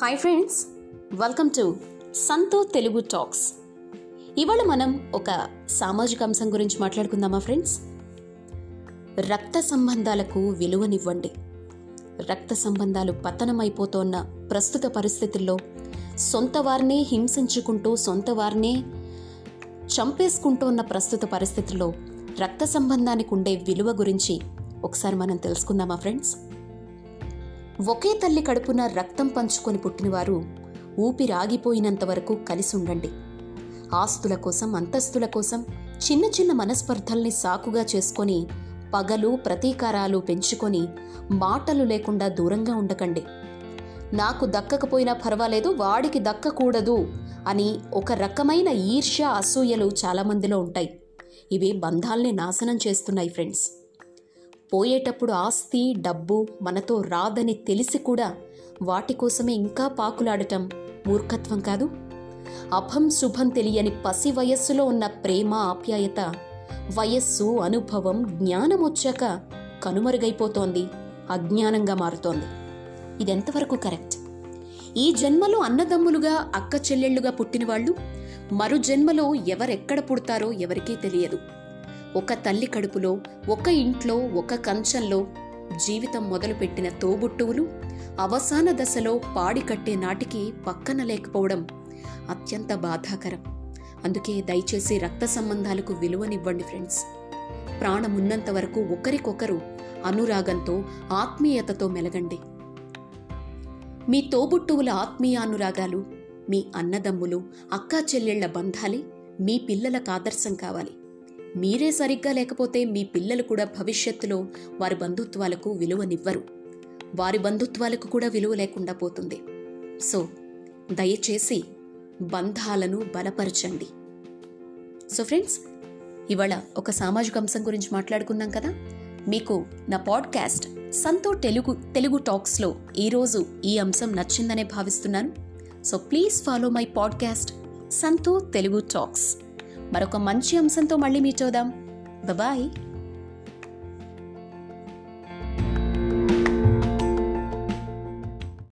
Hi friends welcome to Santo Telugu talks ఇవాళ మనం ఒక సామాజిక అంశం గురించి మాట్లాడుకుందామా ఫ్రెండ్స్ రక్త సంబంధాలకు విలువనివ్వండి. రక్త సంబంధాలు పతనమైపోతోన్న ప్రస్తుత పరిస్థితుల్లో సొంత వారినే హింసించుకుంటూ సొంత వారినే చంపేసుకుంటూ ఉన్న ప్రస్తుత పరిస్థితుల్లో రక్త సంబంధానికి ఉండే విలువ గురించి ఒకసారి మనం తెలుసుకుందామా ఫ్రెండ్స్ ఒకే తల్లి కడుపున రక్తం పంచుకొని పుట్టినవారు ఊపిరాగిపోయినంత వరకు కలిసి ఉండండి ఆస్తుల కోసం అంతస్తుల కోసం చిన్న చిన్న మనస్పర్ధల్ని సాకుగా చేసుకొని పగలు ప్రతీకారాలు పెంచుకొని మాటలు లేకుండా దూరంగా ఉండకండి. నాకు దక్కకపోయినా పర్వాలేదు వాడికి దక్కకూడదు అని ఒక రకమైన ఈర్ష్య అసూయలు చాలామందిలో ఉంటాయి. ఇవి బంధాల్ని నాశనం చేస్తున్నాయి ఫ్రెండ్స్. పోయేటప్పుడు ఆస్తి డబ్బు మనతో రాదని తెలిసి కూడా వాటి కోసమే ఇంకా పాకులాడటం మూర్ఖత్వం కాదు. అభం శుభం తెలియని పసి వయస్సులో ఉన్న ప్రేమ ఆప్యాయత వయస్సు అనుభవం జ్ఞానం వచ్చాక కనుమరుగైపోతోంది అజ్ఞానంగా మారుతోంది. ఇదెంతవరకు కరెక్ట్? ఈ జన్మలో అన్నదమ్ములుగా అక్క చెల్లెళ్ళుగా పుట్టినవాళ్ళు మరు జన్మలో ఎవరెక్కడ పుడతారో ఎవరికీ తెలియదు. ఒక తల్లి కడుపులో ఒక ఇంట్లో ఒక కంచంలో జీవితం మొదలుపెట్టిన తోబుట్టువులు అవసాన దశలో పాడి కట్టే నాటికి పక్కన లేకపోవడం అత్యంత బాధాకరం. అందుకే దయచేసి రక్త సంబంధాలకు విలువనివ్వండి ఫ్రెండ్స్. ప్రాణమున్నంత వరకు ఒకరికొకరు అనురాగంతో ఆత్మీయతతో మెలగండి. మీ తోబుట్టువుల ఆత్మీయానురాగాలు మీ అన్నదమ్ములు అక్కా చెల్లెళ్ళ బంధాలే మీ పిల్లలకు ఆదర్శం కావాలి. మీరే సరిగ్గా లేకపోతే మీ పిల్లలు కూడా భవిష్యత్తులో వారి బంధుత్వాలకు విలువనివ్వరు. వారి బంధుత్వాలకు కూడా విలువ లేకుండా పోతుంది. సో దయచేసి బంధాలను బలపరచండి. సో ఫ్రెండ్స్ ఇవాళ ఒక సామాజిక అంశం గురించి మాట్లాడుకున్నాం కదా? మీకు నా పాడ్కాస్ట్ సంతో తెలుగు తెలుగు టాక్స్లో ఈరోజు ఈ అంశం నచ్చిందనే భావిస్తున్నాను. So please follow my podcast Santo Telugu talks. మరొక మంచి అంశంతో మళ్ళీ మీ చూద్దాం. బాయ్